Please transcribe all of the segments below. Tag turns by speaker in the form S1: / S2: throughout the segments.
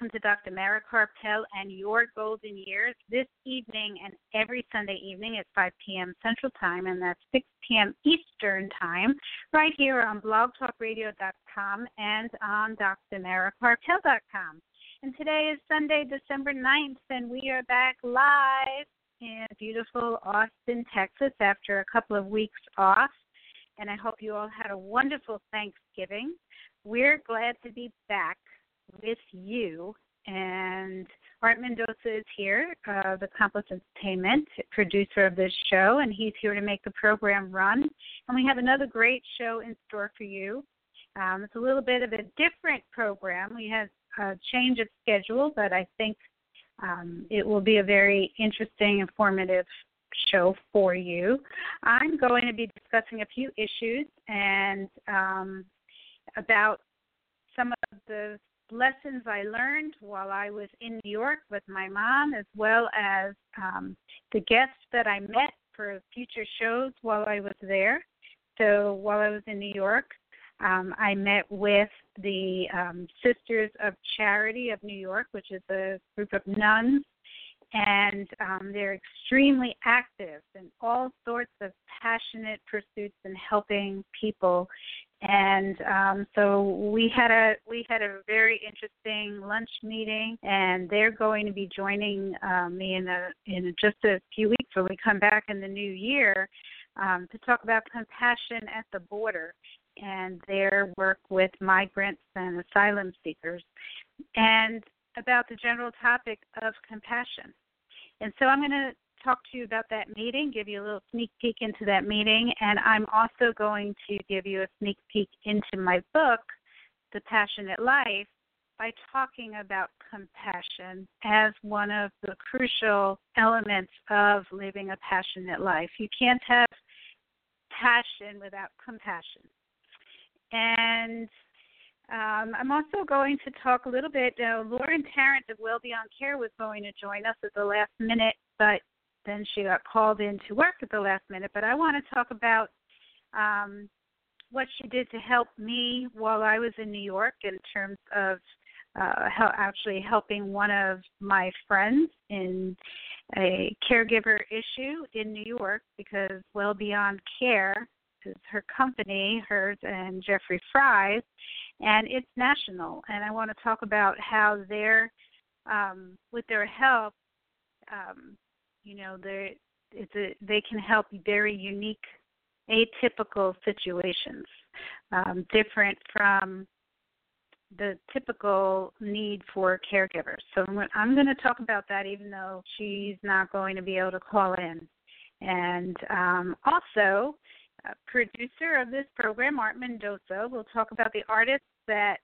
S1: Welcome to Dr. Mara Karpel and Your Golden Years this evening and every Sunday evening at 5 p.m. Central Time, and that's 6 p.m. Eastern Time, right here on blogtalkradio.com and on drmarakarpel.com. And today is Sunday, December 9th, and we are back live in beautiful Austin, Texas, after a couple of weeks off. And I hope you all had a wonderful Thanksgiving. We're glad to be back with you. And Art Mendoza is here, uh, the Accomplice Entertainment producer of this show, and he's here to make the program run. And we have another great show in store for you. Um, it's a little bit of a different program. We have a change of schedule, but I think um, it will be a very interesting, informative show for you. I'm going to be discussing a few issues and um, about some of the lessons I learned while I was in New York with my mom, as well as um, the guests that I met for future shows while I was there. So while I was in New York, um, I met with the um, Sisters of Charity of New York, which is a group of nuns, and um, they're extremely active in all sorts of passionate pursuits in helping people and um, so we had a we had a very interesting lunch meeting, and they're going to be joining um, me in a in just a few weeks when we come back in the new year um, to talk about compassion at the border and their work with migrants and asylum seekers, and about the general topic of compassion. And so I'm going to talk to you about that meeting, give you a little sneak peek into that meeting, and I'm also going to give you a sneak peek into my book, The Passionate Life, by talking about compassion as one of the crucial elements of living a passionate life. You can't have passion without compassion. And um, I'm also going to talk a little bit. Uh, Lauren Tarrant of Well Beyond Care was going to join us at the last minute, but then she got called in to work at the last minute. But I want to talk about um, what she did to help me while I was in New York in terms of uh, how actually helping one of my friends in a caregiver issue in New York because Well Beyond Care is her company, hers and Jeffrey Fry's, and it's national. And I want to talk about how they're, um, with their help, um, you know, they it's a, they can help very unique, atypical situations, um, different from the typical need for caregivers. So I'm going to talk about that, even though she's not going to be able to call in. And um, also, producer of this program, Art Mendoza, will talk about the artists that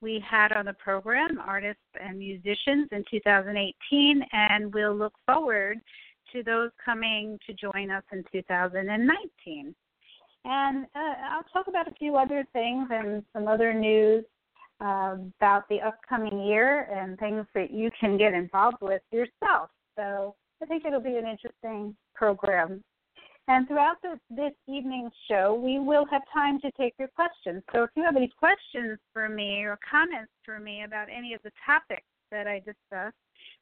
S1: we had on the program, artists and musicians in 2018, and we'll look forward to those coming to join us in 2019. And uh, I'll talk about a few other things and some other news uh, about the upcoming year and things that you can get involved with yourself. So I think it'll be an interesting program and throughout the, this evening's show, we will have time to take your questions. So if you have any questions for me or comments for me about any of the topics that I discussed,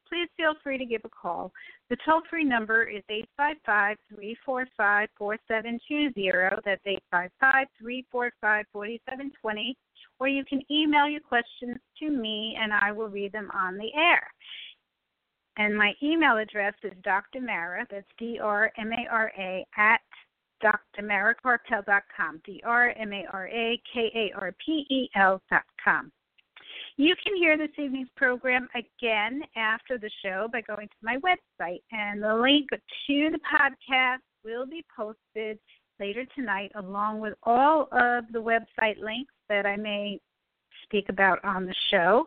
S1: please feel free to give a call. The toll free number is 855 345 4720. That's 855 345 4720. Or you can email your questions to me and I will read them on the air. And my email address is Dr. Mara, that's D R M A R A, at drmarakarpel.com, D R M A R A K A R P E L.com. You can hear this evening's program again after the show by going to my website, and the link to the podcast will be posted later tonight, along with all of the website links that I may speak about on the show.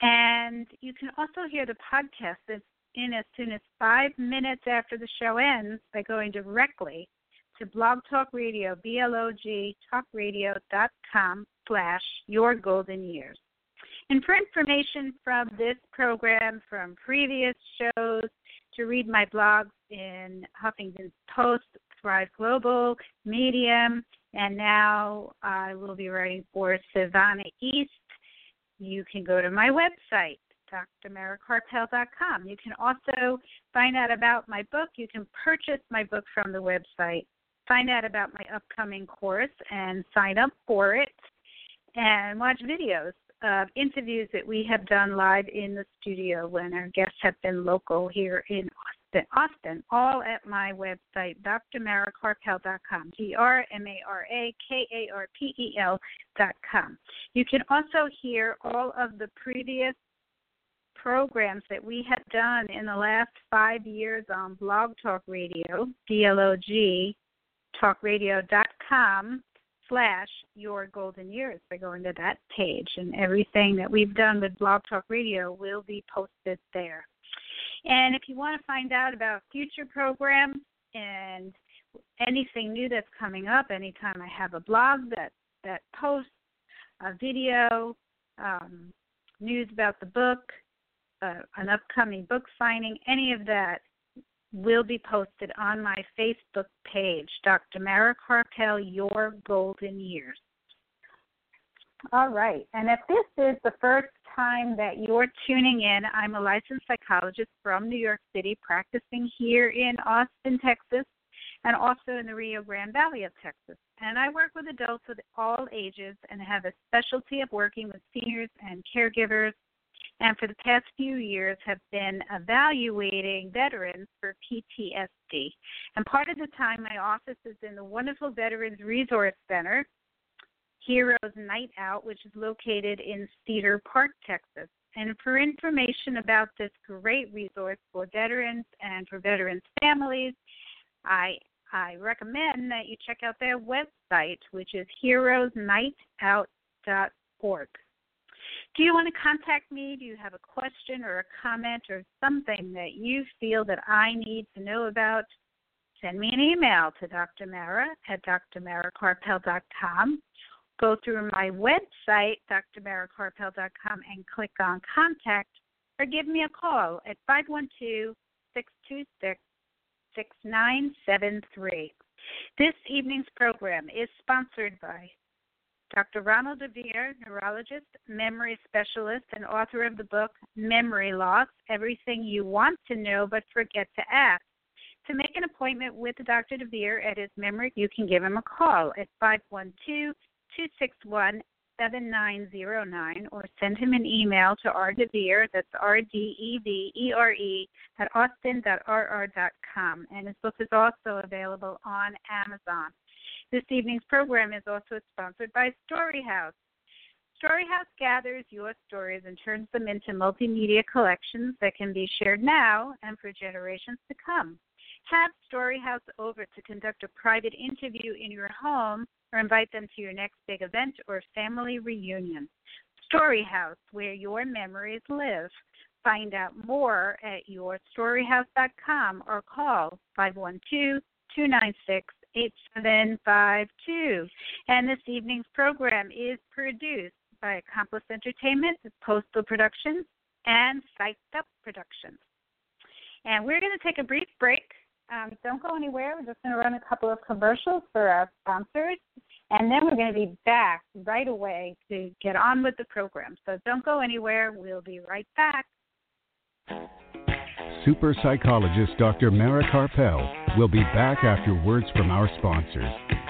S1: And you can also hear the podcast. It's in as soon as five minutes after the show ends by going directly to Blog Talk Radio, B-L-O-G, talkradio.com slash your golden years. And for information from this program, from previous shows, to read my blogs in Huffington Post, Thrive Global, Medium, and now I will be writing for Savannah East. You can go to my website, drmarakarpel.com. You can also find out about my book. You can purchase my book from the website, find out about my upcoming course, and sign up for it, and watch videos of interviews that we have done live in the studio when our guests have been local here in Austin. Austin, all at my website, drmarakarpel.com, D-R-M-A-R-A-K-A-R-P-E-L.com. You can also hear all of the previous programs that we have done in the last five years on Blog Talk Radio, B-L-O-G, talkradio.com slash your golden years by going to that page and everything that we've done with blog talk radio will be posted there and if you want to find out about future programs and anything new that's coming up anytime i have a blog that that posts a video um, news about the book uh, an upcoming book signing any of that will be posted on my Facebook page, Dr. Mara Karpel, Your Golden Years. All right. And if this is the first time that you're tuning in, I'm a licensed psychologist from New York City, practicing here in Austin, Texas, and also in the Rio Grande Valley of Texas. And I work with adults of all ages and have a specialty of working with seniors and caregivers and for the past few years have been evaluating veterans for PTSD. And part of the time, my office is in the wonderful Veterans Resource Center, Heroes Night Out, which is located in Cedar Park, Texas. And for information about this great resource for veterans and for veterans' families, I I recommend that you check out their website, which is heroesnightout.org. Do you want to contact me? Do you have a question or a comment or something that you feel that I need to know about? Send me an email to Dr. Mara at drmarakarpel.com. Go through my website, drmarakarpel.com, and click on contact or give me a call at 512 626 6973. This evening's program is sponsored by Dr. Ronald DeVere, neurologist, memory specialist, and author of the book Memory Loss Everything You Want to Know But Forget to Ask. To make an appointment with Dr. DeVere at his memory, you can give him a call at 512 261 7909 or send him an email to rdevere, that's R-D-E-V-E-R-E, at austin.rr.com. And his book is also available on Amazon. This evening's program is also sponsored by Storyhouse. Storyhouse gathers your stories and turns them into multimedia collections that can be shared now and for generations to come. Have Storyhouse over to conduct a private interview in your home or invite them to your next big event or family reunion. Storyhouse, where your memories live. Find out more at yourstoryhouse.com or call 512 296 8752. And this evening's program is produced by Accomplice Entertainment, Postal Productions, and Psyched Up Productions. And we're going to take a brief break. Um, don't go anywhere. We're just going to run a couple of commercials for our sponsors. And then we're going to be back right away to get on with the program. So don't go anywhere. We'll be right back
S2: super psychologist Dr. Mara Karpel will be back after words from our sponsors.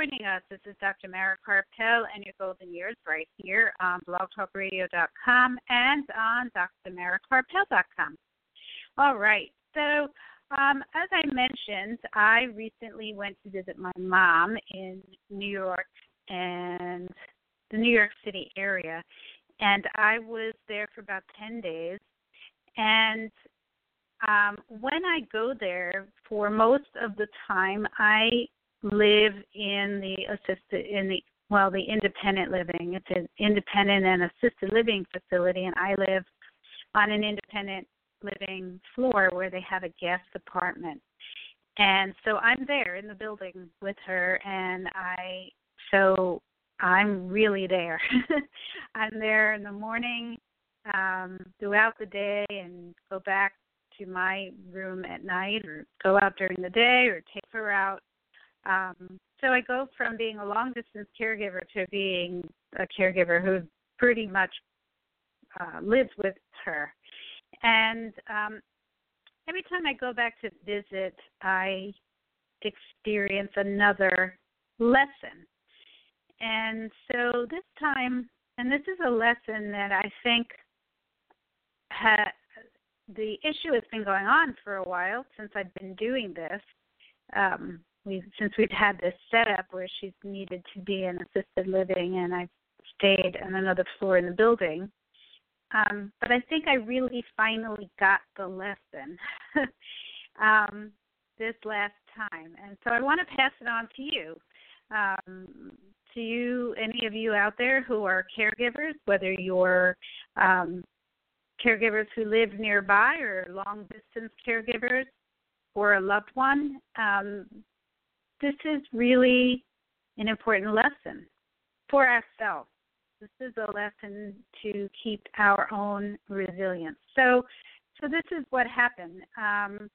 S1: joining us, this is Dr. Mara Karpel and your golden years right here on blogtalkradio.com and on drmarakarpel.com. All right. So, um, as I mentioned, I recently went to visit my mom in New York and the New York City area, and I was there for about 10 days. And um, when I go there, for most of the time, I live in the assisted in the well, the independent living. It's an independent and assisted living facility, and I live on an independent living floor where they have a guest apartment. And so I'm there in the building with her, and I so I'm really there. I'm there in the morning, um, throughout the day, and go back to my room at night or go out during the day or take her out. Um, so I go from being a long distance caregiver to being a caregiver who pretty much uh, lives with her. And um, every time I go back to visit, I experience another lesson. And so this time, and this is a lesson that I think ha- the issue has been going on for a while since I've been doing this. Um, we since we've had this setup where she's needed to be in assisted living, and I've stayed on another floor in the building. Um, but I think I really finally got the lesson um, this last time, and so I want to pass it on to you. Um, to you, any of you out there who are caregivers, whether you're um, caregivers who live nearby or long distance caregivers for a loved one, um, this is really an important lesson for ourselves. This is a lesson to keep our own resilience. So, so this is what happened, um,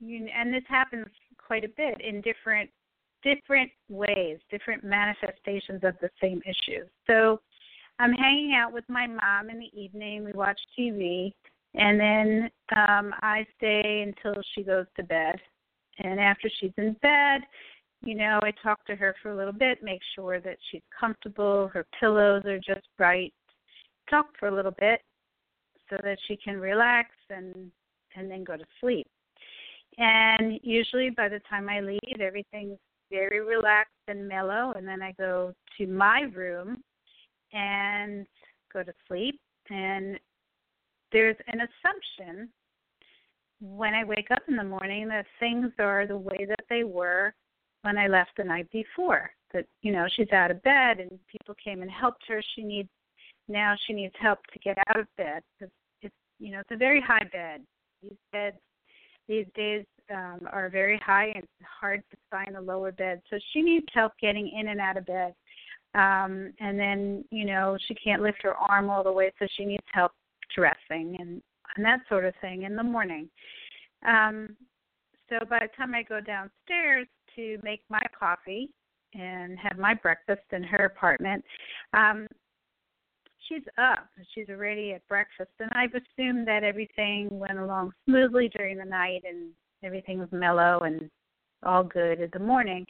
S1: you, and this happens quite a bit in different different ways, different manifestations of the same issue. So, I'm hanging out with my mom in the evening. We watch TV, and then um, I stay until she goes to bed. And after she's in bed, you know, I talk to her for a little bit, make sure that she's comfortable, her pillows are just right. Talk for a little bit so that she can relax and and then go to sleep. And usually by the time I leave, everything's very relaxed and mellow, and then I go to my room and go to sleep. And there's an assumption when I wake up in the morning that things are the way that they were when I left the night before. That you know she's out of bed and people came and helped her. She needs now she needs help to get out of bed because it's you know it's a very high bed. These beds these days um, are very high and it's hard to find a lower bed. So she needs help getting in and out of bed um and then you know she can't lift her arm all the way so she needs help dressing and and that sort of thing in the morning um so by the time i go downstairs to make my coffee and have my breakfast in her apartment um she's up she's already at breakfast and i've assumed that everything went along smoothly during the night and everything was mellow and all good in the morning.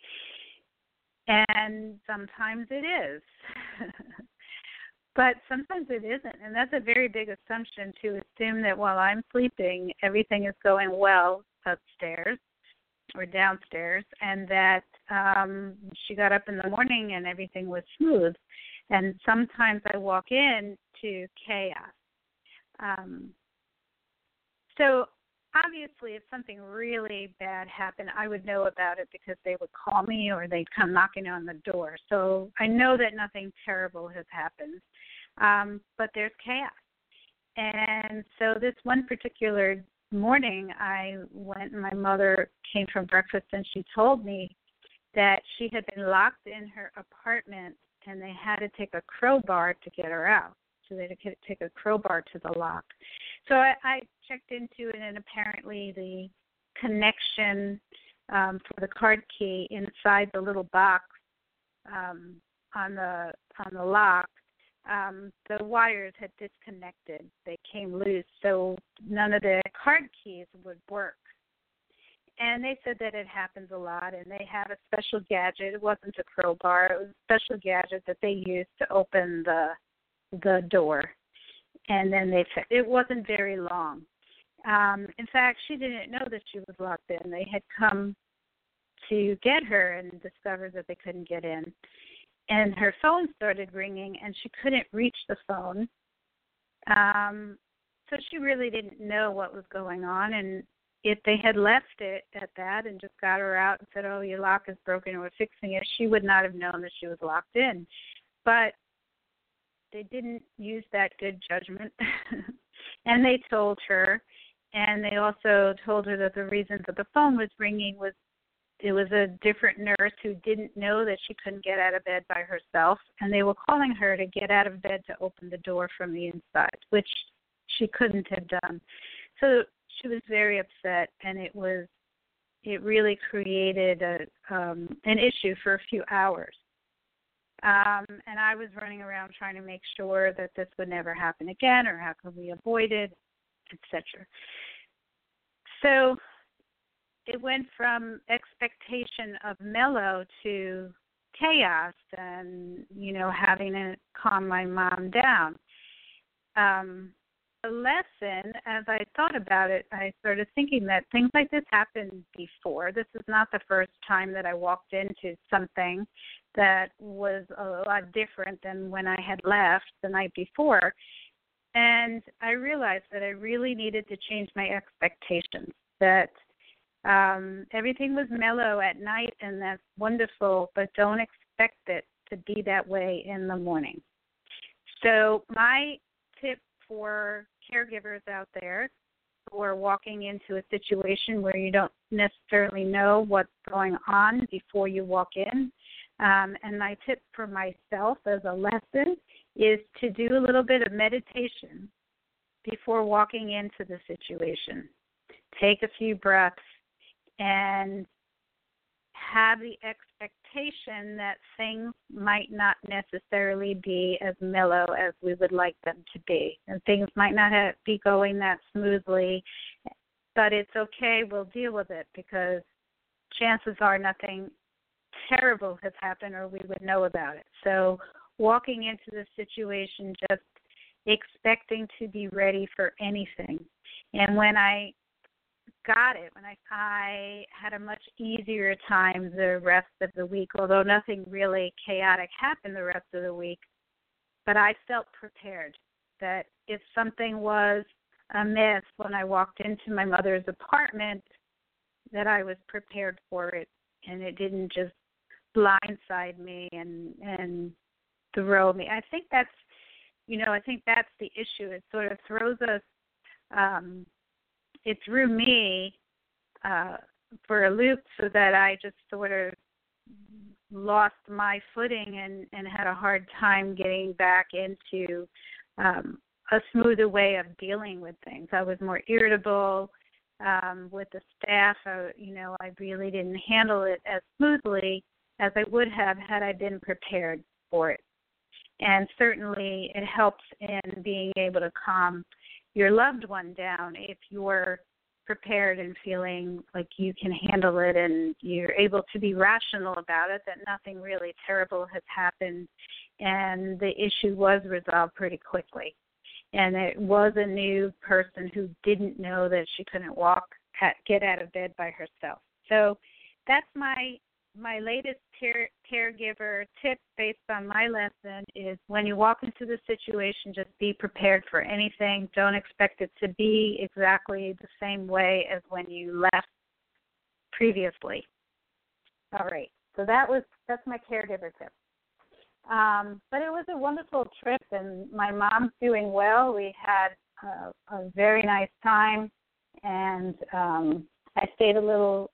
S1: And sometimes it is. but sometimes it isn't. And that's a very big assumption to assume that while I'm sleeping, everything is going well upstairs or downstairs and that um she got up in the morning and everything was smooth. And sometimes i walk in to chaos. Um so obviously if something really bad happened i would know about it because they would call me or they'd come knocking on the door. So i know that nothing terrible has happened um but there's chaos. And so this one particular morning i went and my mother came from breakfast and she told me that she had been locked in her apartment and they had to take a crowbar to get her out. So they had to take a crowbar to the lock. So I, I checked into it, and apparently the connection um, for the card key inside the little box um, on the on the lock, um, the wires had disconnected. They came loose, so none of the card keys would work. And they said that it happens a lot, and they have a special gadget. It wasn't a crowbar; it was a special gadget that they used to open the the door and then they said it wasn't very long. Um, in fact, she didn't know that she was locked in. They had come to get her and discovered that they couldn't get in. And her phone started ringing, and she couldn't reach the phone. Um, so she really didn't know what was going on. And if they had left it at that and just got her out and said, "Oh, your lock is broken, and we're fixing it," she would not have known that she was locked in. But they didn't use that good judgment and they told her and they also told her that the reason that the phone was ringing was it was a different nurse who didn't know that she couldn't get out of bed by herself and they were calling her to get out of bed to open the door from the inside which she couldn't have done so she was very upset and it was it really created a um an issue for a few hours um, and I was running around trying to make sure that this would never happen again or how can we avoid it, etc. So it went from expectation of mellow to chaos and you know having to calm my mom down um the lesson as i thought about it i started thinking that things like this happened before this is not the first time that i walked into something that was a lot different than when I had left the night before. And I realized that I really needed to change my expectations. That um, everything was mellow at night, and that's wonderful, but don't expect it to be that way in the morning. So, my tip for caregivers out there who are walking into a situation where you don't necessarily know what's going on before you walk in um, and my tip for myself as a lesson is to do a little bit of meditation before walking into the situation. Take a few breaths and have the expectation that things might not necessarily be as mellow as we would like them to be. And things might not have, be going that smoothly, but it's okay, we'll deal with it because chances are nothing terrible has happened or we would know about it. So walking into the situation just expecting to be ready for anything. And when I got it, when I I had a much easier time the rest of the week, although nothing really chaotic happened the rest of the week, but I felt prepared that if something was amiss when I walked into my mother's apartment, that I was prepared for it and it didn't just blindside me and and throw me. I think that's you know, I think that's the issue. It sort of throws us um it threw me uh for a loop so that I just sort of lost my footing and and had a hard time getting back into um a smoother way of dealing with things. I was more irritable um with the staff. I, you know, I really didn't handle it as smoothly as I would have had I been prepared for it. And certainly it helps in being able to calm your loved one down if you're prepared and feeling like you can handle it and you're able to be rational about it, that nothing really terrible has happened, and the issue was resolved pretty quickly. And it was a new person who didn't know that she couldn't walk, get out of bed by herself. So that's my my latest care, caregiver tip based on my lesson is when you walk into the situation, just be prepared for anything. Don't expect it to be exactly the same way as when you left previously. All right. So that was that's my caregiver tip. Um, but it was a wonderful trip, and my mom's doing well. We had a, a very nice time, and um, I stayed a little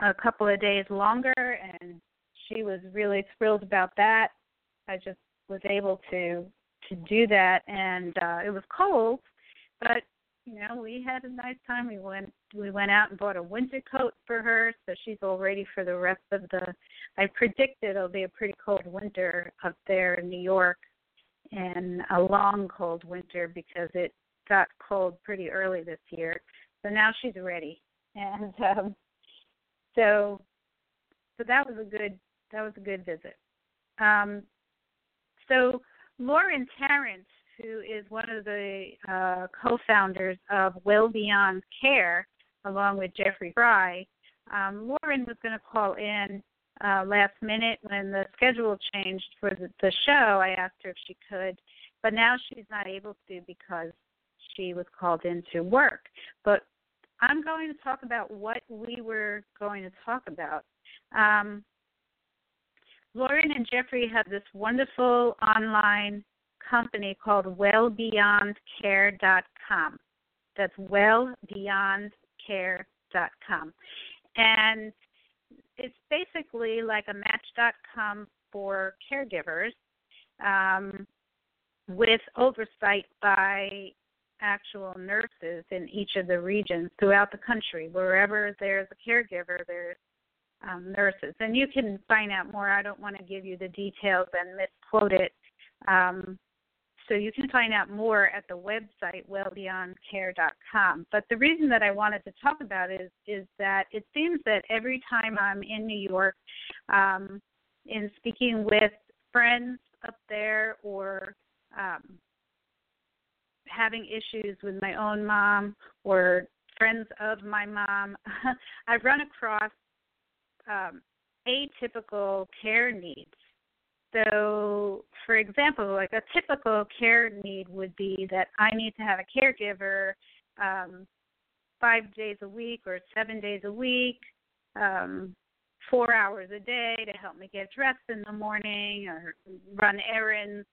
S1: a couple of days longer, and she was really thrilled about that. I just was able to to do that, and uh, it was cold, but you know we had a nice time. We went we went out and bought a winter coat for her, so she's all ready for the rest of the. I predicted it'll be a pretty cold winter up there in New York, and a long cold winter because it got cold pretty early this year. So now she's ready, and um, so so that was a good that was a good visit. Um, so Lauren Tarrant, who is one of the uh, co-founders of Well Beyond Care, along with Jeffrey Fry, um, Lauren was going to call in uh, last minute when the schedule changed for the, the show. I asked her if she could, but now she's not able to because she was called in to work. But I'm going to talk about what we were going to talk about. Um, Lauren and Jeffrey have this wonderful online company called wellbeyondcare.com. That's wellbeyondcare.com. And it's basically like a match.com for caregivers um, with oversight by actual nurses in each of the regions throughout the country. Wherever there's a caregiver, there's um, nurses. And you can find out more. I don't want to give you the details and misquote it. Um, so you can find out more at the website wellbeyondcare.com. But the reason that I wanted to talk about is is that it seems that every time I'm in New York, um, in speaking with friends up there or um, having issues with my own mom or friends of my mom, I've run across um, atypical care needs. So, for example, like a typical care need would be that I need to have a caregiver um, five days a week or seven days a week, um, four hours a day to help me get dressed in the morning or run errands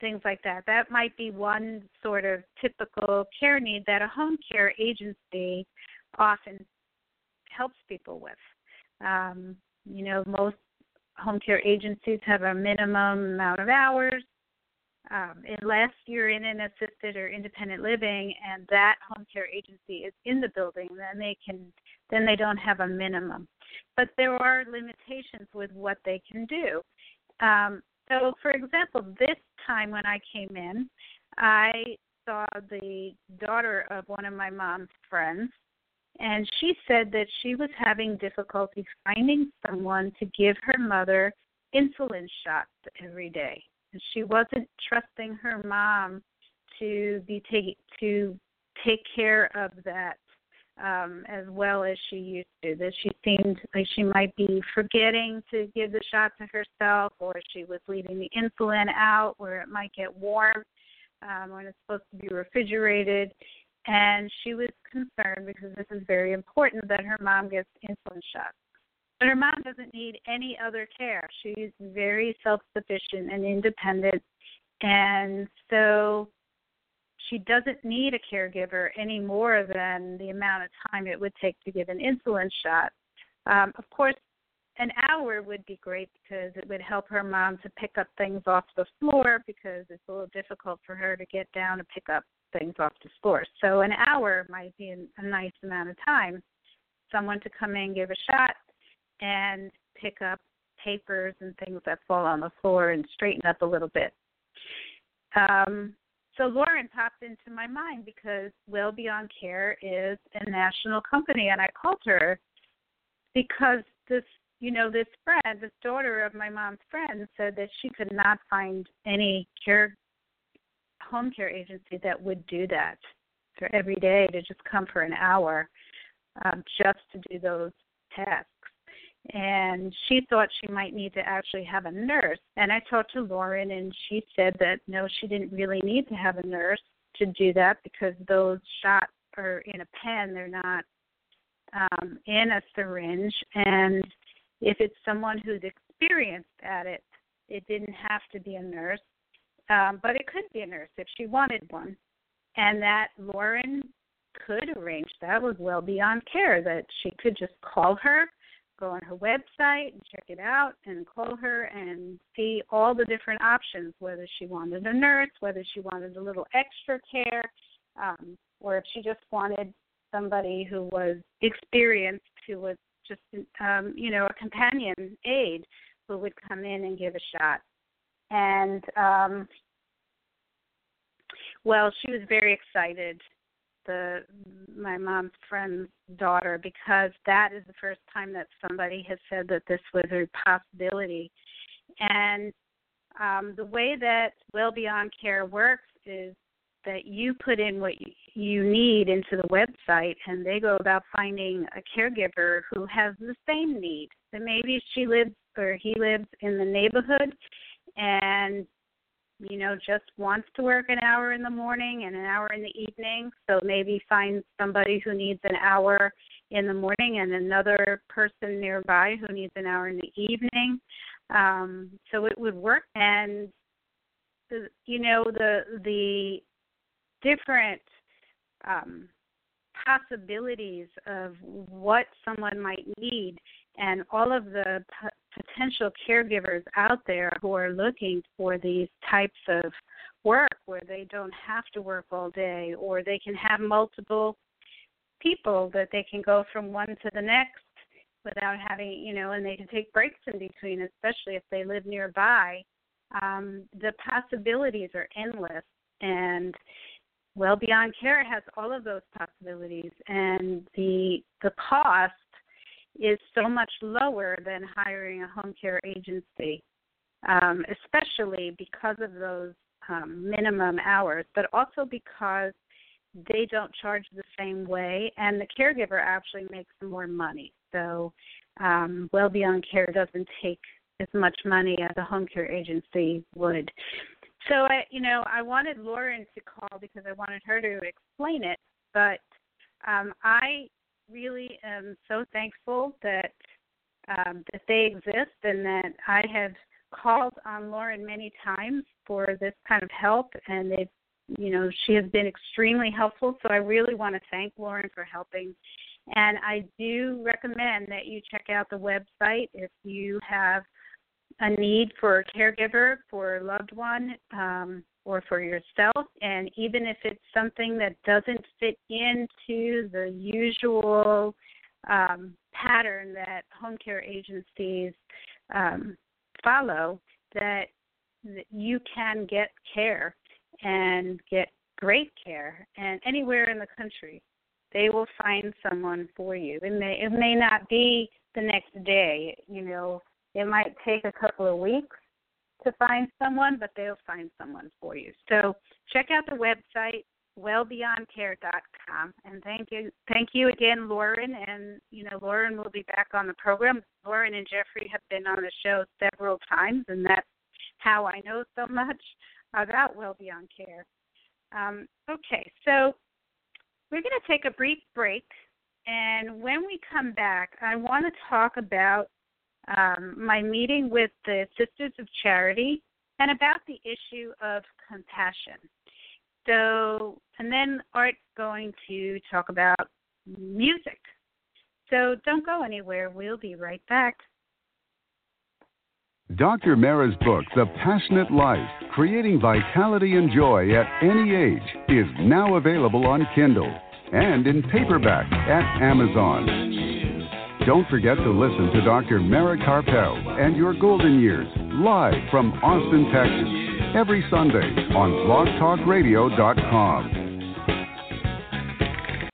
S1: things like that. That might be one sort of typical care need that a home care agency often helps people with. Um, you know, most home care agencies have a minimum amount of hours. Um, unless you're in an assisted or independent living and that home care agency is in the building, then they can then they don't have a minimum. But there are limitations with what they can do. Um, so, for example, this time when I came in, I saw the daughter of one of my mom's friends, and she said that she was having difficulty finding someone to give her mother insulin shots every day. And she wasn't trusting her mom to be take to take care of that um, as well as she used to. That she seemed like she might be forgetting to give the shot to herself, or she was leaving the insulin out where it might get warm um, when it's supposed to be refrigerated. And she was concerned because this is very important that her mom gets insulin shots. But her mom doesn't need any other care. She's very self sufficient and independent. And so she doesn't need a caregiver any more than the amount of time it would take to give an insulin shot. Um, of course, an hour would be great because it would help her mom to pick up things off the floor because it's a little difficult for her to get down and pick up things off the floor. So an hour might be a nice amount of time. Someone to come in, give a shot, and pick up papers and things that fall on the floor and straighten up a little bit. Um, so Lauren popped into my mind because Well Beyond Care is a national company, and I called her because this, you know, this friend, this daughter of my mom's friend, said that she could not find any care home care agency that would do that for every day to just come for an hour um, just to do those tasks. And she thought she might need to actually have a nurse. And I talked to Lauren, and she said that no, she didn't really need to have a nurse to do that because those shots are in a pen, they're not um, in a syringe. And if it's someone who's experienced at it, it didn't have to be a nurse, um, but it could be a nurse if she wanted one. And that Lauren could arrange that was Well Beyond Care, that she could just call her, go on her website and check it out, and call her and see all the different options, whether she wanted a nurse, whether she wanted a little extra care, um, or if she just wanted somebody who was experienced, who was just, um, you know, a companion aide who would come in and give a shot. And um, well, she was very excited the my mom's friend's daughter because that is the first time that somebody has said that this was a possibility. And um, the way that Well Beyond Care works is that you put in what you need into the website and they go about finding a caregiver who has the same need. So maybe she lives or he lives in the neighborhood and you know, just wants to work an hour in the morning and an hour in the evening. So maybe find somebody who needs an hour in the morning and another person nearby who needs an hour in the evening. Um, so it would work. And the, you know the the different um, possibilities of what someone might need and all of the p- potential caregivers out there who are looking for these types of work where they don't have to work all day or they can have multiple people that they can go from one to the next without having you know and they can take breaks in between especially if they live nearby um, the possibilities are endless and well beyond care has all of those possibilities and the the cost is so much lower than hiring a home care agency, um, especially because of those um, minimum hours, but also because they don't charge the same way, and the caregiver actually makes more money. So, um, Well Beyond Care doesn't take as much money as a home care agency would. So, I, you know, I wanted Lauren to call because I wanted her to explain it, but um, I really am so thankful that um, that they exist and that I have called on Lauren many times for this kind of help, and they've you know she has been extremely helpful. So I really want to thank Lauren for helping. And I do recommend that you check out the website if you have a need for a caregiver for a loved one. Um, or for yourself. And even if it's something that doesn't fit into the usual um, pattern that home care agencies um, follow, that, that you can get care and get great care and anywhere in the country they will find someone for you it may it may not be the next day you know it might take a couple of weeks to find someone, but they'll find someone for you. So check out the website wellbeyondcare.com and thank you thank you again Lauren and you know Lauren will be back on the program. Lauren and Jeffrey have been on the show several times and that's how I know so much about Well Beyond Care. Um, okay, so we're going to take a brief break and when we come back I want to talk about um, my meeting with the Sisters of Charity and about the issue of compassion. So, and then Art's going to talk about music. So don't go anywhere. We'll be right back.
S2: Dr. Mara's book, The Passionate Life Creating Vitality and Joy at Any Age, is now available on Kindle and in paperback at Amazon. Don't forget to listen to Dr. Mara Karpel and Your Golden Years live from Austin, Texas every Sunday on blogtalkradio.com.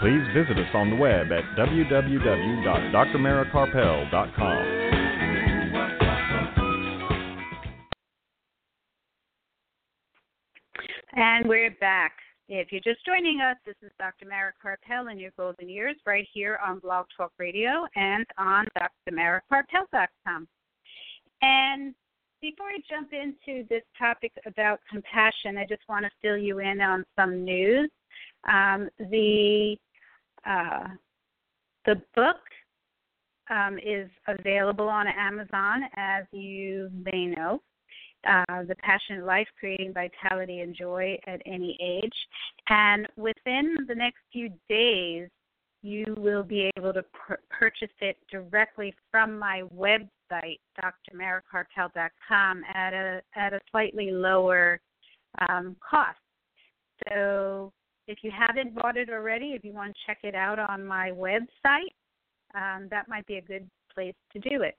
S3: Please visit us on the web at www.drmarakarpel.com.
S1: And we're back. If you're just joining us, this is Dr. Mara Karpel in your golden years right here on Blog Talk Radio and on drmarakarpel.com. And before I jump into this topic about compassion, I just want to fill you in on some news. Um, the uh, the book um, is available on Amazon, as you may know. Uh, the Passionate Life, Creating Vitality and Joy at Any Age. And within the next few days, you will be able to pur- purchase it directly from my website, drmarakarpel.com, at a at a slightly lower um, cost. So if you haven't bought it already, if you want to check it out on my website, um, that might be a good place to do it.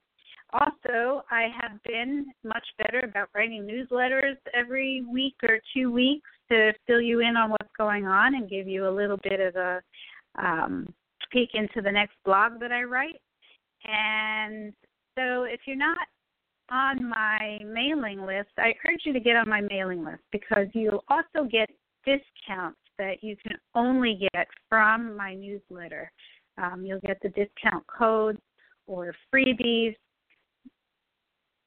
S1: Also, I have been much better about writing newsletters every week or two weeks to fill you in on what's going on and give you a little bit of a um, peek into the next blog that I write. And so, if you're not on my mailing list, I urge you to get on my mailing list because you'll also get discounts that you can only get from my newsletter. Um, you'll get the discount codes or freebies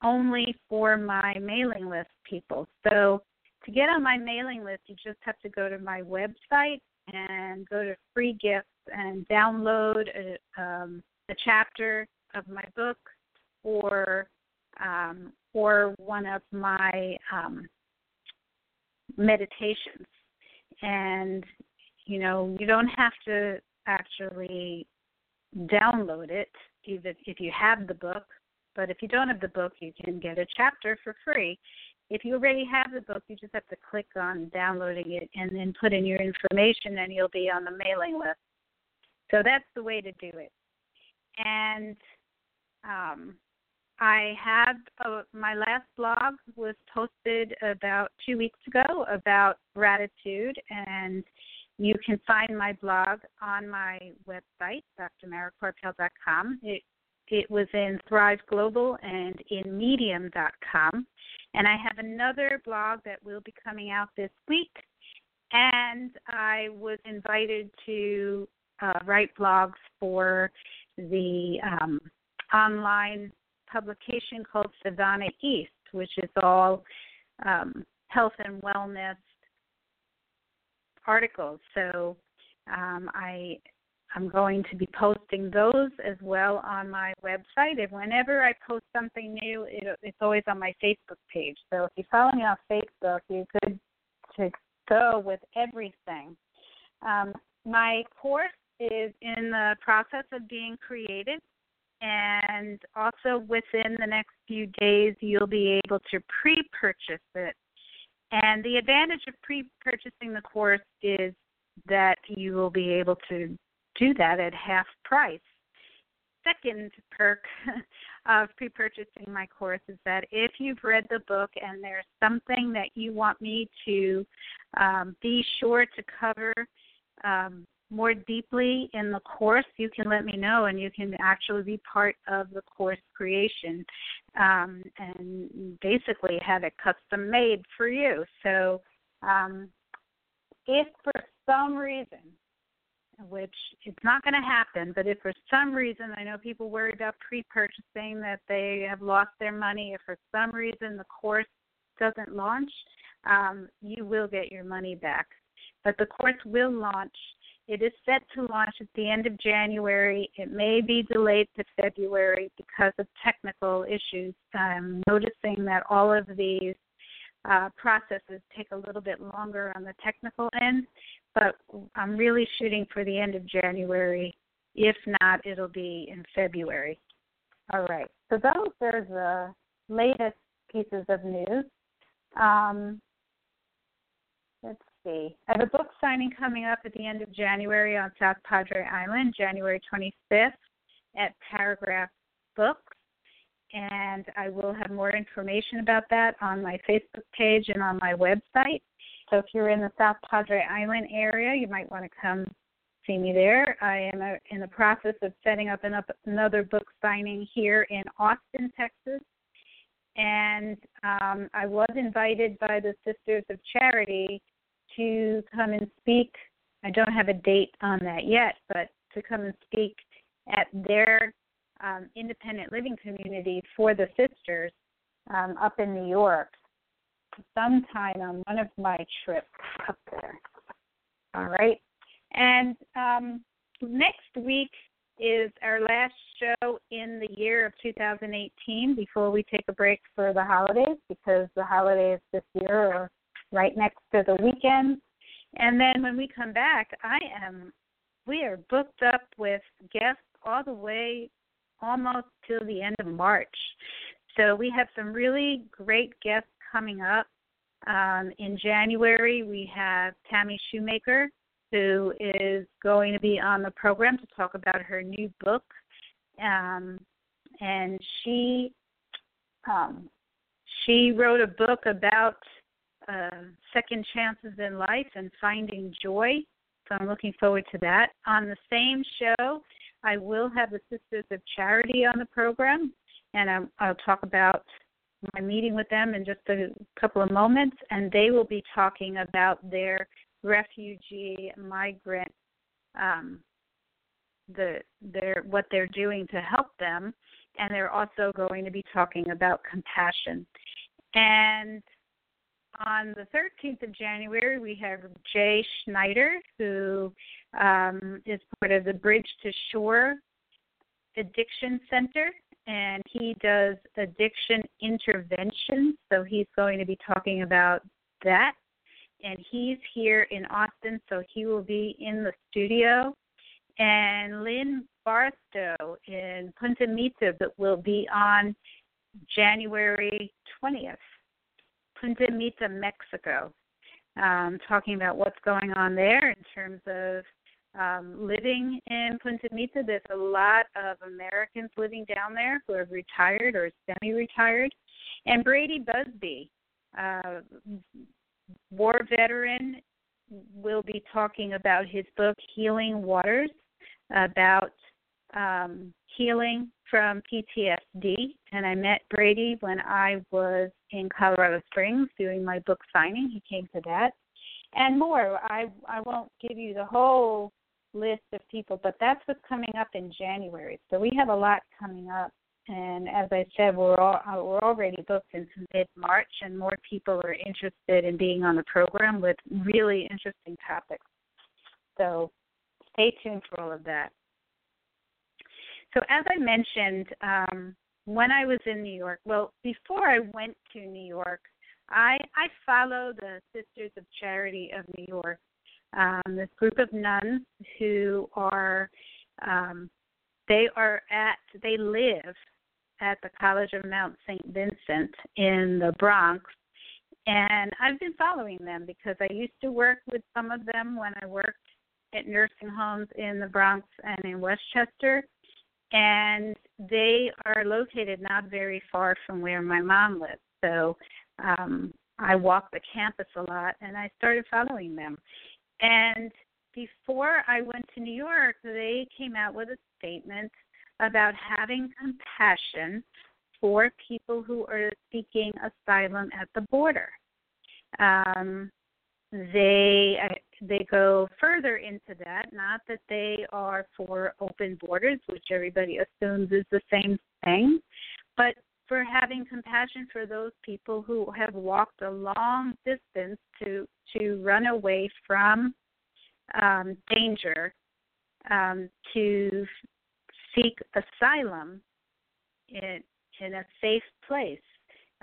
S1: only for my mailing list people. So to get on my mailing list, you just have to go to my website and go to free gifts and download a, um, a chapter of my book or um, or one of my um, meditations. And you know, you don't have to actually download it, even if you have the book. But if you don't have the book, you can get a chapter for free. If you already have the book, you just have to click on downloading it and then put in your information, and you'll be on the mailing list. So that's the way to do it. And um, I had a, my last blog was posted about two weeks ago about gratitude, and you can find my blog on my website, drmarakarpel.com. It it was in Thrive Global and in Medium.com. And I have another blog that will be coming out this week. And I was invited to uh, write blogs for the um, online publication called Sivana East, which is all um, health and wellness articles. So um, I I'm going to be posting those as well on my website. And whenever I post something new, it, it's always on my Facebook page. So if you follow me on Facebook, you're good to go with everything. Um, my course is in the process of being created. And also within the next few days, you'll be able to pre purchase it. And the advantage of pre purchasing the course is that you will be able to do that at half price. Second perk of pre purchasing my course is that if you've read the book and there's something that you want me to um, be sure to cover um, more deeply in the course, you can let me know and you can actually be part of the course creation um, and basically have it custom made for you. So, um, if for some reason which it's not going to happen. But if for some reason, I know people worry about pre-purchasing that they have lost their money. If for some reason the course doesn't launch, um, you will get your money back. But the course will launch It is set to launch at the end of January. It may be delayed to February because of technical issues. I'm noticing that all of these uh, processes take a little bit longer on the technical end, but I'm really shooting for the end of January. If not, it'll be in February. All right. So those are the latest pieces of news. Um, let's see. I have a book signing coming up at the end of January on South Padre Island, January 25th at Paragraph Books. And I will have more information about that on my Facebook page and on my website. So if you're in the South Padre Island area, you might want to come see me there. I am uh, in the process of setting up another book signing here in Austin, Texas. And um, I was invited by the Sisters of Charity to come and speak. I don't have a date on that yet, but to come and speak at their um, independent living community for the sisters um, up in New York sometime on one of my trips up there. All right. And um, next week is our last show in the year of 2018 before we take a break for the holidays because the holidays this year are right next to the weekend. And then when we come back, I am we are booked up with guests all the way almost till the end of March. So we have some really great guests coming up. Um, in January, we have Tammy Shoemaker, who is going to be on the program to talk about her new book. Um, and she um, she wrote a book about uh, second chances in life and finding joy. So I'm looking forward to that. On the same show, I will have the Sisters of Charity on the program, and i I'll talk about my meeting with them in just a couple of moments, and they will be talking about their refugee migrant um, the their what they're doing to help them, and they're also going to be talking about compassion. And on the 13th of January, we have Jay Schneider, who um, is part of the Bridge to Shore Addiction Center, and he does addiction intervention. So he's going to be talking about that and he's here in Austin, so he will be in the studio. And Lynn Barstow in Punta Mita that will be on January 20th, Punta Mita, Mexico, um, talking about what's going on there in terms of um, living in Punta Mita. There's a lot of Americans living down there who have retired or semi retired. And Brady Busby, uh, war veteran will be talking about his book Healing Waters about um, healing from PTSD. And I met Brady when I was in Colorado Springs doing my book signing. He came to that, and more. I I won't give you the whole list of people, but that's what's coming up in January. So we have a lot coming up and as I said, we're all, uh, we're already booked into mid March, and more people are interested in being on the program with really interesting topics. So stay tuned for all of that. So as I mentioned, um, when I was in New York, well, before I went to New York, I I follow the Sisters of Charity of New York, um, this group of nuns who are um, they are at they live at the College of Mount St. Vincent in the Bronx. And I've been following them because I used to work with some of them when I worked at nursing homes in the Bronx and in Westchester. And they are located not very far from where my mom lives. So um, I walk the campus a lot and I started following them. And before I went to New York, they came out with a statement about having compassion for people who are seeking asylum at the border. Um, they uh, they go further into that. Not that they are for open borders, which everybody assumes is the same thing, but for having compassion for those people who have walked a long distance to to run away from um, danger um, to seek asylum in, in a safe place,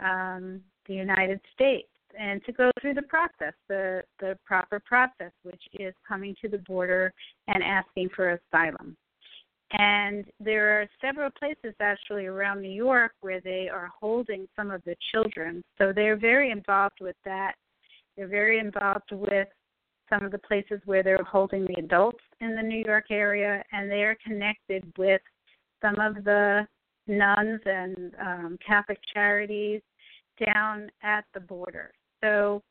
S1: um, the United States, and to go through the process, the, the proper process, which is coming to the border and asking for asylum. And there are several places actually around New York where they are holding some of the children. So they're very involved with that. They're very involved with some of the places where they're holding the adults in the New York area, and they are connected with some of the nuns and um, Catholic charities down at the border. So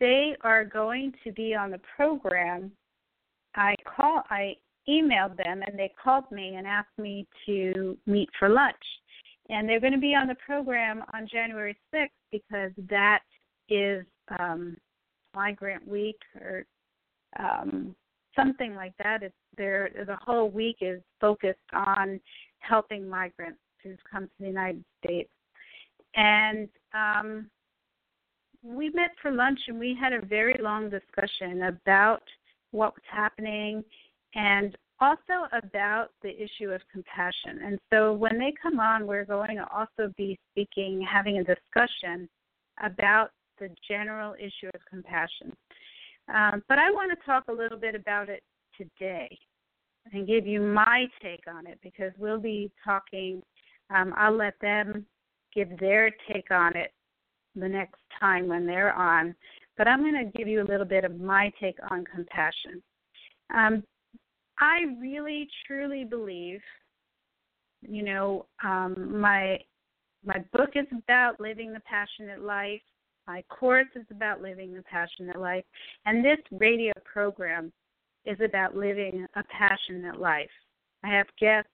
S1: they are going to be on the program. I call I emailed them and they called me and asked me to meet for lunch. And they're going to be on the program on January 6th because that is um, Migrant Week or um, something like that. It's there. The whole week is focused on helping migrants who've come to the United States. And um, we met for lunch and we had a very long discussion about what was happening and also about the issue of compassion. And so when they come on, we're going to also be speaking, having a discussion about the general issue of compassion. Um, but I want to talk a little bit about it today and give you my take on it because we'll be talking. Um, I'll let them give their take on it the next time when they're on. But I'm going to give you a little bit of my take on compassion. Um, I really truly believe, you know, um, my my book is about living the passionate life. My course is about living the passionate life, and this radio program is about living a passionate life. I have guests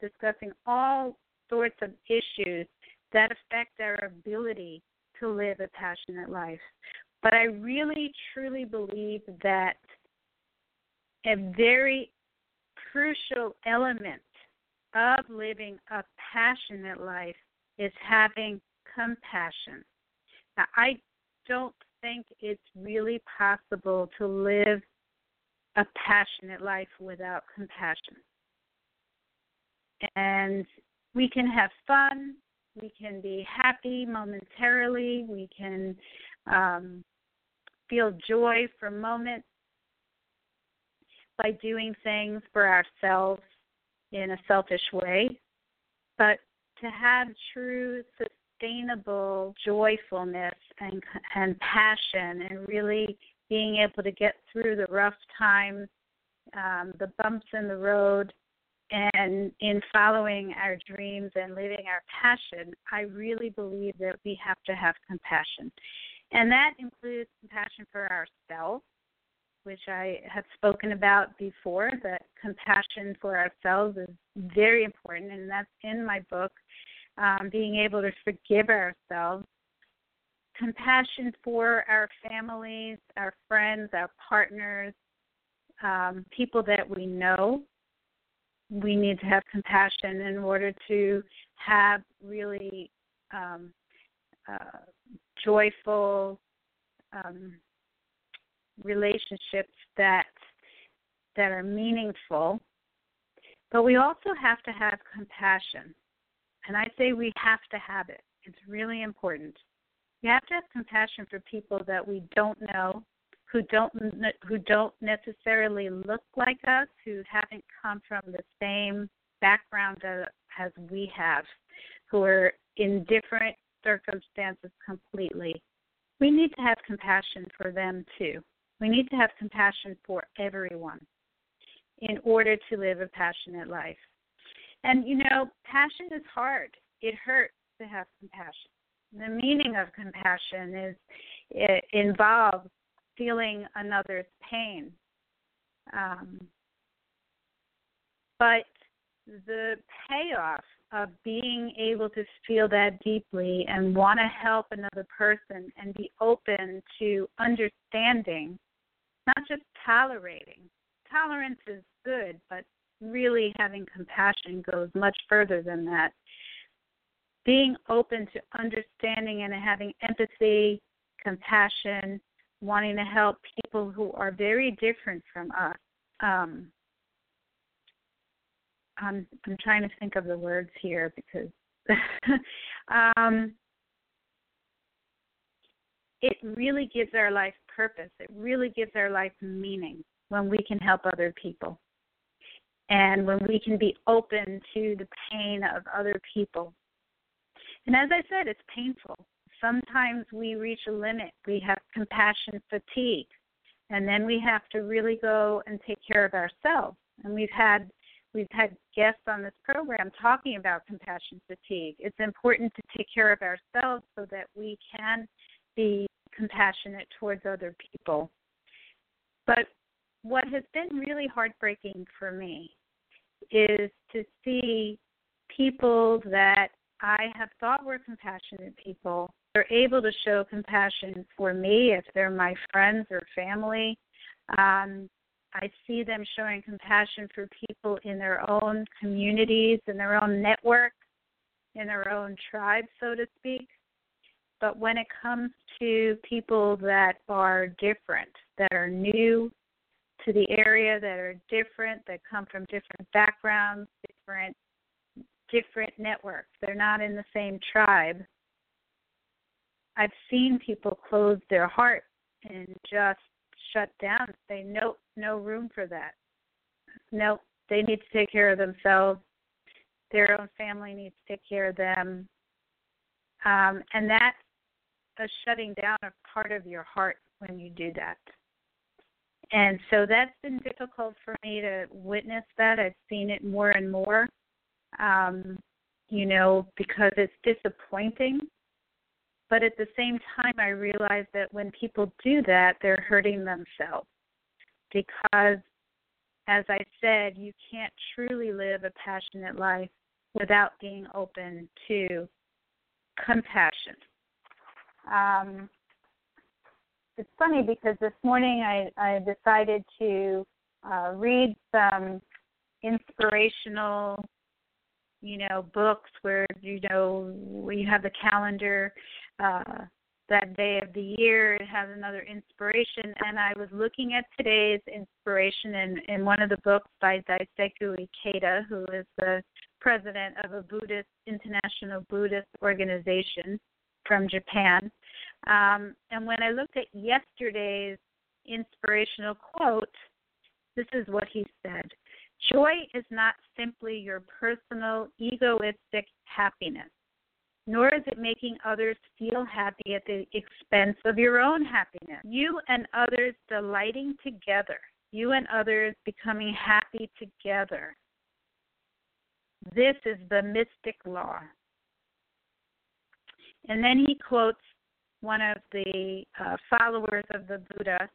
S1: discussing all sorts of issues that affect our ability to live a passionate life. But I really truly believe that a very crucial element of living a passionate life is having compassion. Now, I don't think it's really possible to live a passionate life without compassion. And we can have fun, we can be happy momentarily, we can um, feel joy for moments, by doing things for ourselves in a selfish way, but to have true sustainable joyfulness and and passion and really being able to get through the rough times, um, the bumps in the road, and in following our dreams and living our passion, I really believe that we have to have compassion. And that includes compassion for ourselves which I have spoken about before, that compassion for ourselves is very important, and that's in my book, um, being able to forgive ourselves. Compassion for our families, our friends, our partners, um, people that we know. We need to have compassion in order to have really um, uh, joyful, um, relationships that that are meaningful. But we also have to have compassion. And i say we have to have it. It's really important. We have to have compassion for people that we don't know who don't who don't necessarily look like us who haven't come from the same background as we have who are in different circumstances completely we need to have compassion for them too we need to have compassion for everyone in order to live a passionate life. And you know, passion is hard. It hurts to have compassion. The meaning of compassion is it involves feeling another's pain. Um, but the payoff of being able to feel that deeply and want to help another person and be open to understanding not just tolerating. Tolerance is good, but really having compassion goes much further than that. Being open to understanding and having empathy, compassion, wanting to help people who are very different from us. Um, I'm I'm trying to think of the words here because um, it really gives our life purpose. It really gives our life meaning when we can help other people. And when we can be open to the pain of other people. And as I said, it's painful. Sometimes we reach a limit. We have compassion fatigue. And then we have to really go and take care of ourselves. And we've had we've had guests on this program talking about compassion fatigue. It's important to take care of ourselves so that we can be compassionate towards other people. But what has been really heartbreaking for me is to see people that I have thought were compassionate people are able to show compassion for me if they're my friends or family. Um, I see them showing compassion for people in their own communities, in their own network, in their own tribe, so to speak. But when it comes to people that are different, that are new to the area, that are different, that come from different backgrounds, different different networks, they're not in the same tribe. I've seen people close their heart and just shut down. Say nope, no room for that. Nope, they need to take care of themselves. Their own family needs to take care of them. Um, and that's a shutting down of part of your heart when you do that. And so that's been difficult for me to witness that. I've seen it more and more, um, you know, because it's disappointing. But at the same time, I realize that when people do that, they're hurting themselves. Because, as I said, you can't truly live a passionate life without being open to compassion. Um, it's funny because this morning I, I decided to uh, read some inspirational, you know, books where you know you have the calendar uh, that day of the year. It has another inspiration, and I was looking at today's inspiration in in one of the books by Daisaku Ikeda, who is the president of a Buddhist international Buddhist organization from Japan. Um, and when I looked at yesterday's inspirational quote, this is what he said Joy is not simply your personal egoistic happiness, nor is it making others feel happy at the expense of your own happiness. You and others delighting together, you and others becoming happy together. This is the mystic law. And then he quotes one of the uh, followers of the Buddha.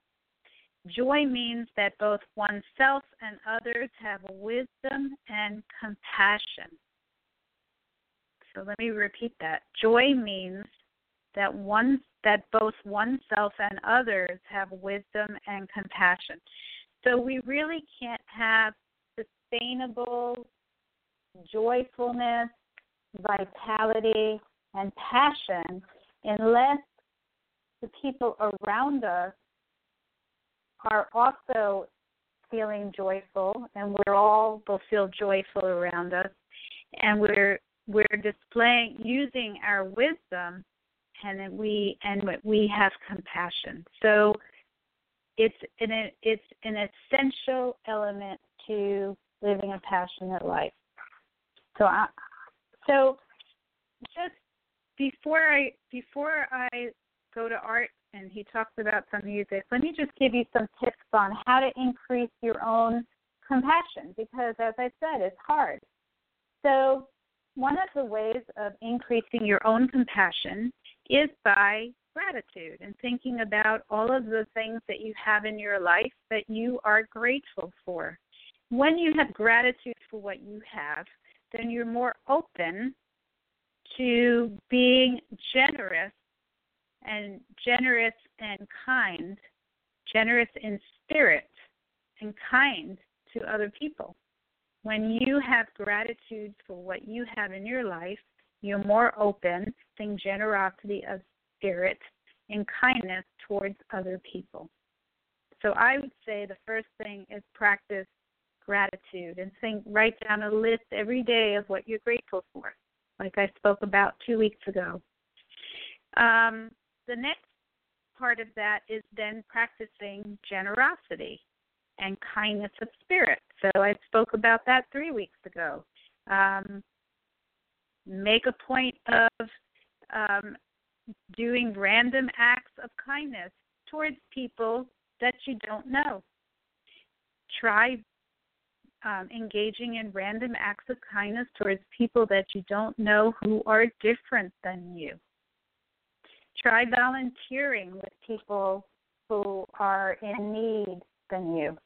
S1: Joy means that both oneself and others have wisdom and compassion. So let me repeat that. Joy means that one that both oneself and others have wisdom and compassion. So we really can't have sustainable joyfulness, vitality, and passion unless the people around us are also feeling joyful and we're all will feel joyful around us and we're we're displaying using our wisdom and we and we have compassion so it's an it's an essential element to living a passionate life so I, so just before I before I go to art and he talks about some music, let me just give you some tips on how to increase your own compassion because as I said, it's hard. So one of the ways of increasing your own compassion is by gratitude and thinking about all of the things that you have in your life that you are grateful for. When you have gratitude for what you have, then you're more open to being generous and generous and kind, generous in spirit and kind to other people. When you have gratitude for what you have in your life, you're more open, seeing generosity of spirit, and kindness towards other people. So I would say the first thing is practice gratitude and think write down a list every day of what you're grateful for, like I spoke about two weeks ago. Um, the next part of that is then practicing generosity and kindness of spirit. So I spoke about that three weeks ago. Um, make a point of um, doing random acts of kindness towards people that you don't know. Try um, engaging in random acts of kindness towards people that you don't know who are different than you. Try volunteering with people who are in need than you.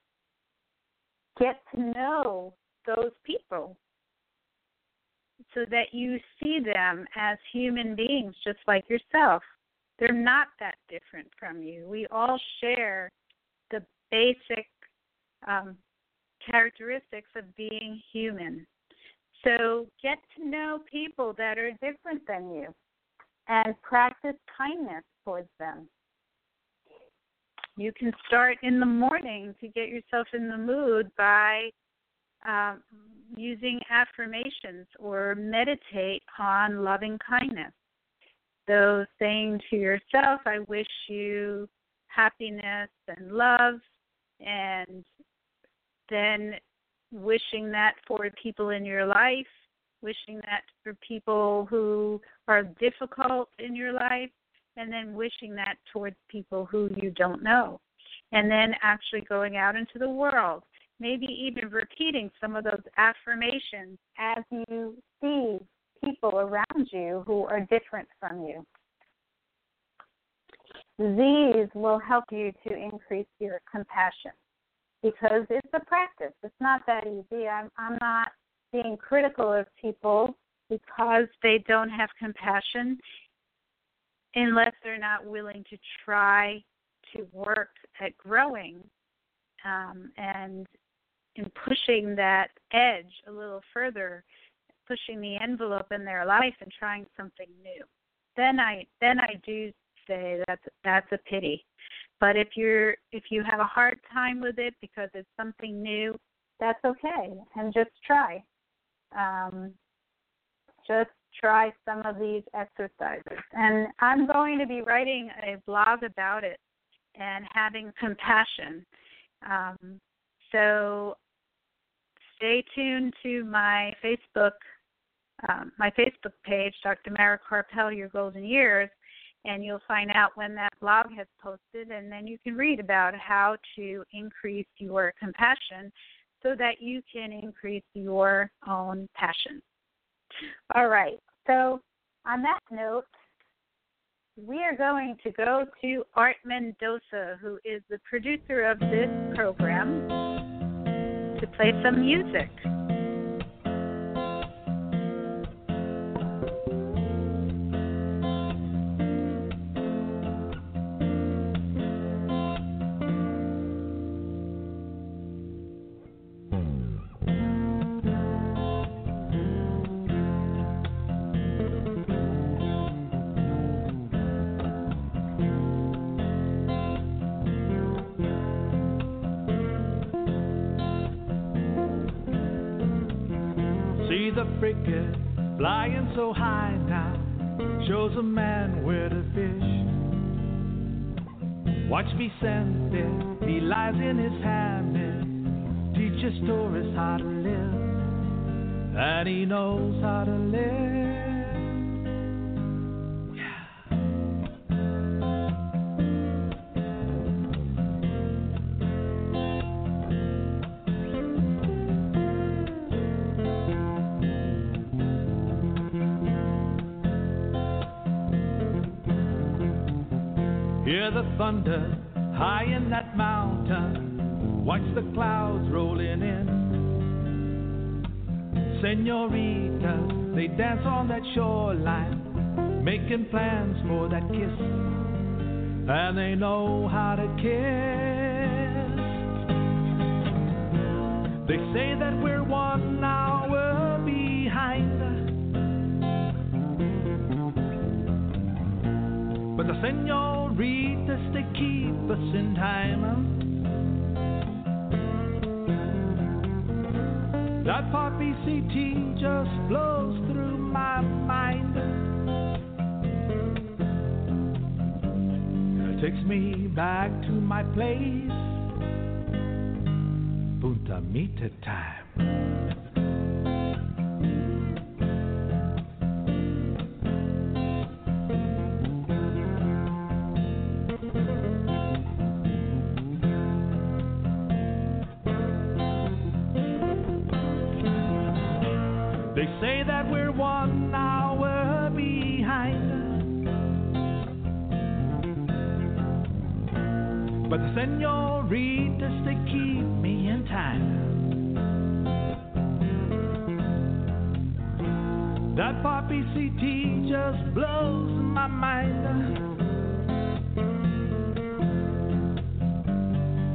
S1: Get to know those people so that you see them as human beings just like yourself. They're not that different from you. We all share the basic um, characteristics of being human. So get to know people that are different than you and practice kindness towards them. You can start in the morning to get yourself in the mood by um, using affirmations or meditate on loving kindness. So, saying to yourself, I wish you happiness and love, and then wishing that for people in your life, wishing that for people who are difficult in your life, and then wishing that towards people who you don't know. And then actually going out into the world, maybe even repeating some of those affirmations as you see people around you who are different from you. These will help you to increase your compassion because it's a practice. It's not that easy. I'm I'm not being critical of people because they don't have compassion unless they're not willing to try to work at growing um, and in pushing that edge a little further, pushing the envelope in their life and trying something new. Then I then I do say that's that's a pity. But if you're if you have a hard time with it because it's something new, that's okay, and just try. Um, just try some of these exercises. And I'm going to be writing a blog about it and having compassion. Um, so stay tuned to my Facebook um, my Facebook page, Dr. Mara Karpel, Your Golden Years, and you'll find out when that blog has posted, and then you can read about how to increase your compassion so that you can increase your own passion. All right, so on that note, we are going to go to Art Mendoza, who is the producer of this program, to play some music.
S4: Flying so high now shows a man where to fish. Watch me send it, he lies in his hammock, teaches tourists how to live, and he knows how to live. High in that mountain. Watch the clouds rolling in. Senorita, they dance on that shoreline, making plans for that kiss. And they know how to kiss. They say that we're one hour behind. But the senor senoritas, they keep us in time. That poppy CT just blows through my mind. It takes me back to my place, Punta Mita time. Senoritas, they keep me in time. That poppy CT just blows my mind.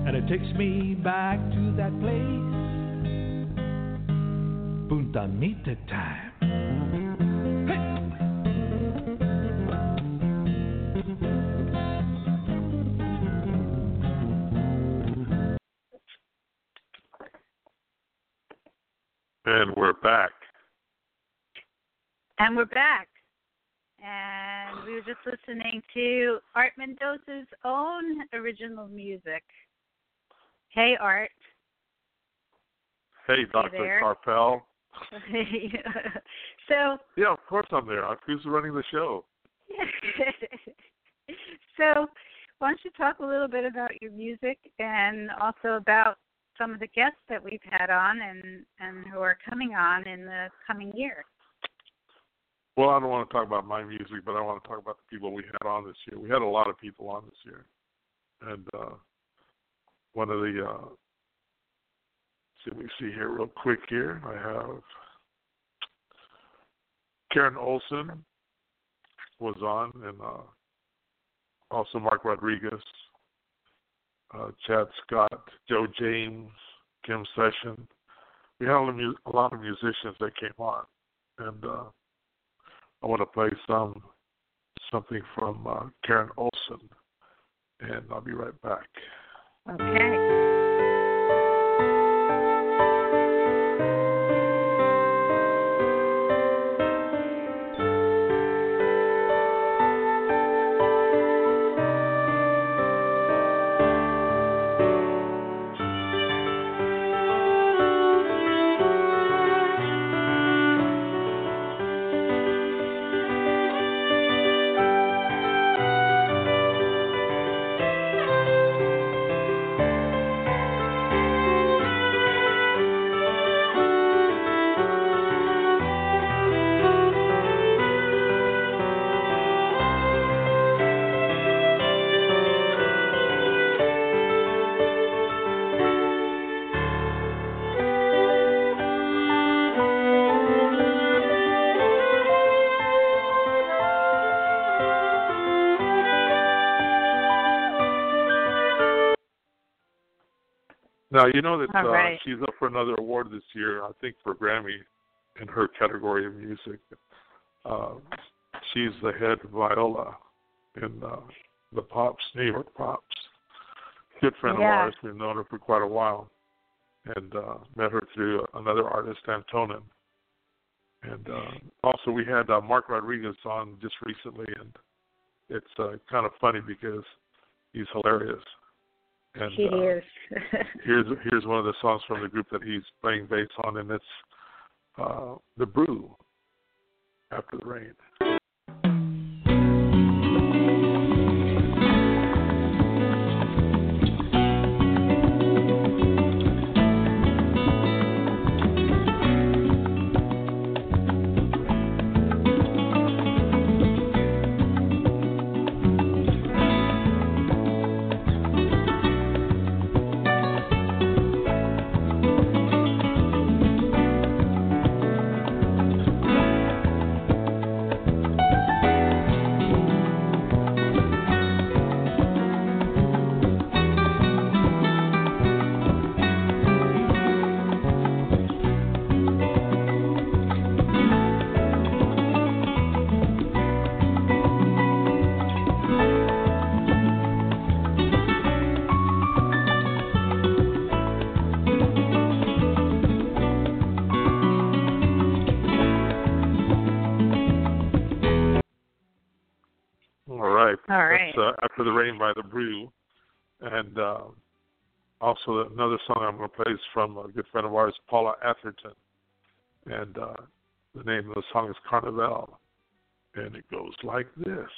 S4: And it takes me back to that place, Punta Mita time.
S5: And we're back.
S1: And we're back. And we were just listening to Art Mendoza's own original music. Hey, Art.
S5: Hey, Dr. Karpel.
S1: so.
S5: Yeah, of course I'm there. Who's running the show?
S1: so, why don't you talk a little bit about your music and also about some of the guests that we've had on and and who are coming on in the coming year.
S5: Well, I don't want to talk about my music, but I want to talk about the people we had on this year. We had a lot of people on this year, and uh, one of the uh, see me see here real quick here. I have Karen Olson was on, and uh, also Mark Rodriguez, uh, Chad Scott, Joe James, Kim Session. We had a lot of musicians that came on, and uh, I want to play some something from uh, Karen Olson, and I'll be right back.
S1: Okay.
S5: Now you know that
S1: uh, right.
S5: she's up for another award this year. I think for Grammy in her category of music. Uh, she's the head viola in uh, the Pops, New York Pops. Good friend
S1: yeah.
S5: of ours. We've known her for quite a while, and uh, met her through another artist, Antonin. And uh, also, we had uh, Mark Rodriguez on just recently, and it's uh, kind of funny because he's hilarious. And,
S1: he
S5: uh,
S1: is.
S5: here's here's one of the songs from the group that he's playing bass on, and it's uh, "The Brew." After the rain. Uh, "After the Rain" by the Brew, and uh, also another song I'm going to play is from a good friend of ours, Paula Atherton, and uh, the name of the song is Carnival, and it goes like this.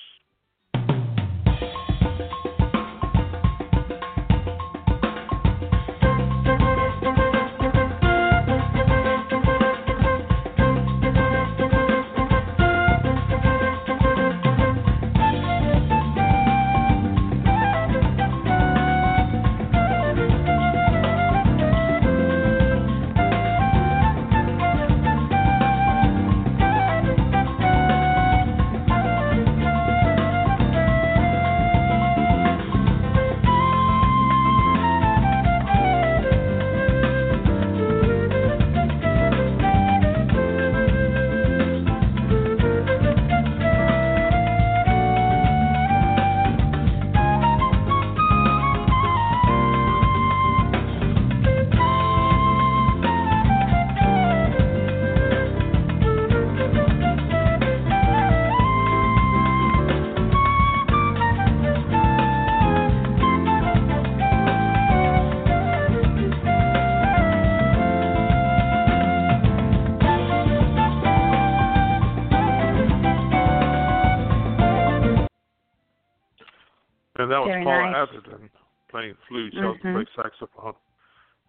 S5: And that was
S1: Very
S5: Paula
S1: nice.
S5: Atherton playing flute. She
S1: Mhm.
S5: also plays saxophone.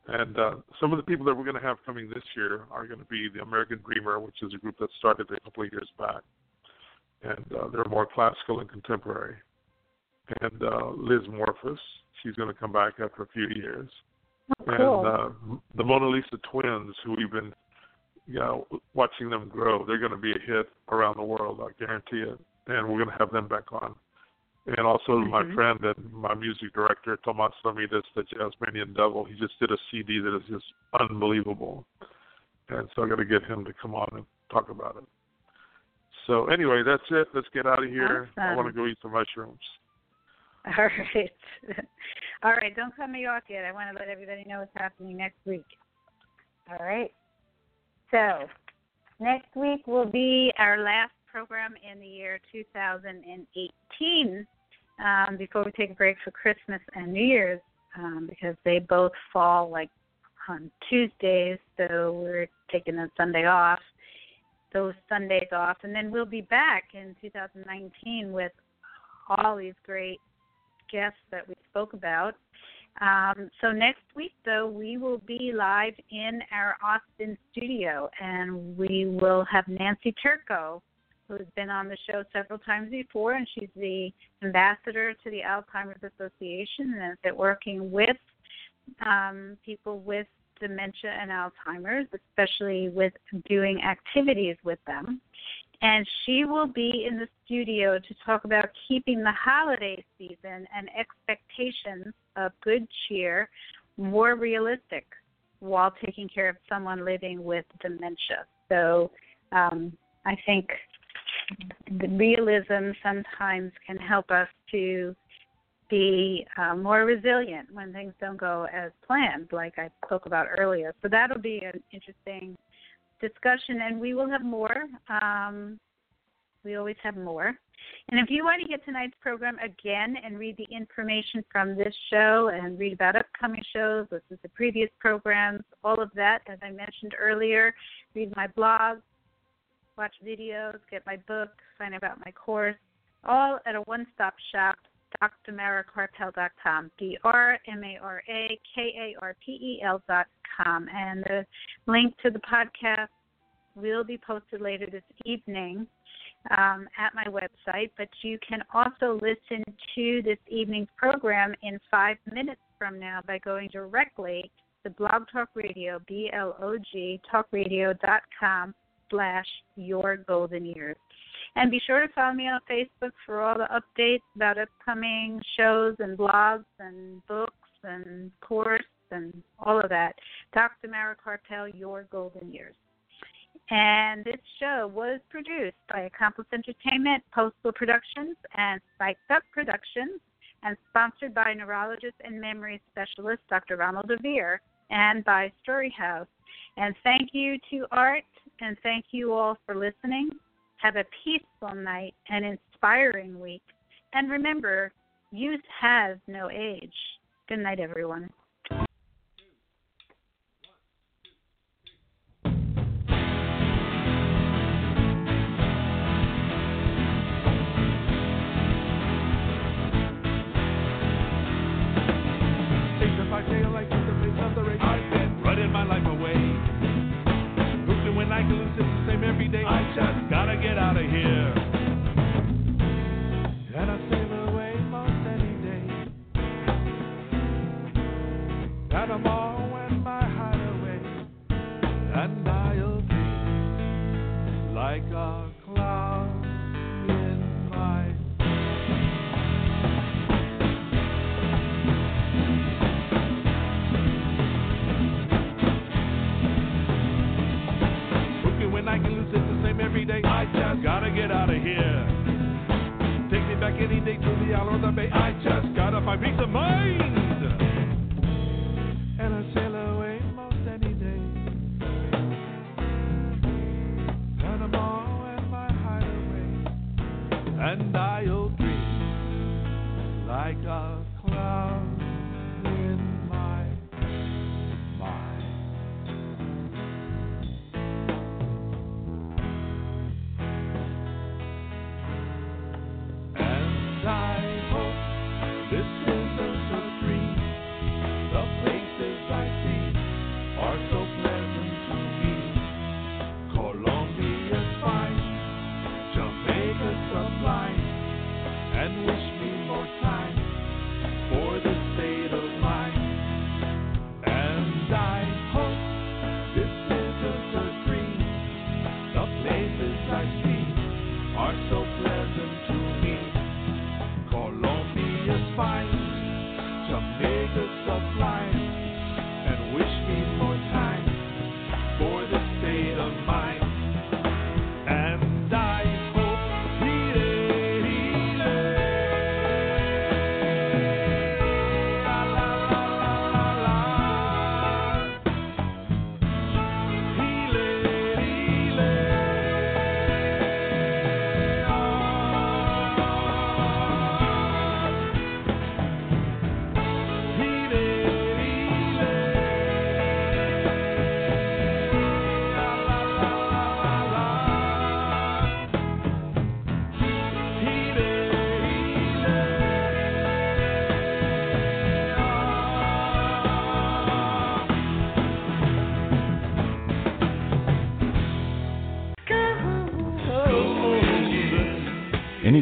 S5: And uh, some of the people that we're going to have coming this year are going to be the American Dreamer, which is a group that started a couple of years back. And uh, they're more classical and contemporary. And uh, Liz Morphus, she's going to come back after a few years.
S1: Oh, cool.
S5: And uh, the Mona Lisa twins, who we've been you know, watching them grow, they're going to be a hit around the world, I guarantee it. And we're going to have them back on. And also my
S1: Mhm.
S5: friend and my music director, Tomas Lamidas, the Jazzmanian Devil, he just did a CD that is just unbelievable. And so I got to get him to come on and talk about it. So anyway, that's it. Let's get out of here. I want to go eat some mushrooms.
S1: All right. All right. Don't cut me off yet. I want to let everybody know what's happening next week. All right. So, next week will be our last program in the year 2018 um, before we take a break for Christmas and New Year's um, because they both fall like on Tuesdays. So, we're taking a Sunday off, those Sundays off. And then we'll be back in 2019 with all these great guests that we spoke about. Um, so next week, though, we will be live in our Austin studio, and we will have Nancy Turco, who has been on the show several times before, and she's the ambassador to the Alzheimer's Association, and has been working with um, people with dementia and Alzheimer's, especially with doing activities with them and she will be in the studio to talk about keeping the holiday season and expectations of good cheer more realistic while taking care of someone living with dementia. So um, I think the realism sometimes can help us to be uh, more resilient when things don't go as planned, like I spoke about earlier. So that'll be an interesting discussion, and we will have more. Um, we always have more. And if you want to get tonight's program again and read the information from this show and read about upcoming shows, listen to previous programs, all of that, as I mentioned earlier, read my blog, watch videos, get my book, find out about my course, all at a one stop shop, drmarakarpel.com, D R M A R A K A R P E L dot com. And the link to the podcast will be posted later this evening um, at my website, but you can also listen to this evening's program in five minutes from now by going directly to Blog Talk Radio, B L O G, talkradio.com slash your golden years. And be sure to follow me on Facebook for all the updates about upcoming shows and blogs and books and course and all of that. Dr. Mara Karpel, Your Golden Years. And this show was produced by Accomplice Entertainment, Postal Productions, and Spiked Up Productions, and sponsored by neurologist and memory specialist Dr. Ronald DeVere, and by Story House. And thank you to Art, and thank you all for listening. Have a peaceful night and inspiring week. And remember, Youth has no age. Good night, everyone.
S4: I've been running my life away. I the same every day. I just gotta get out of here. And I sail away most any day. And gotta get out of here. Take me back any day to the island of bay. I just gotta find peace of mind. And I sail away most any day. Panama and my hideaway. And I'll dream like a cloud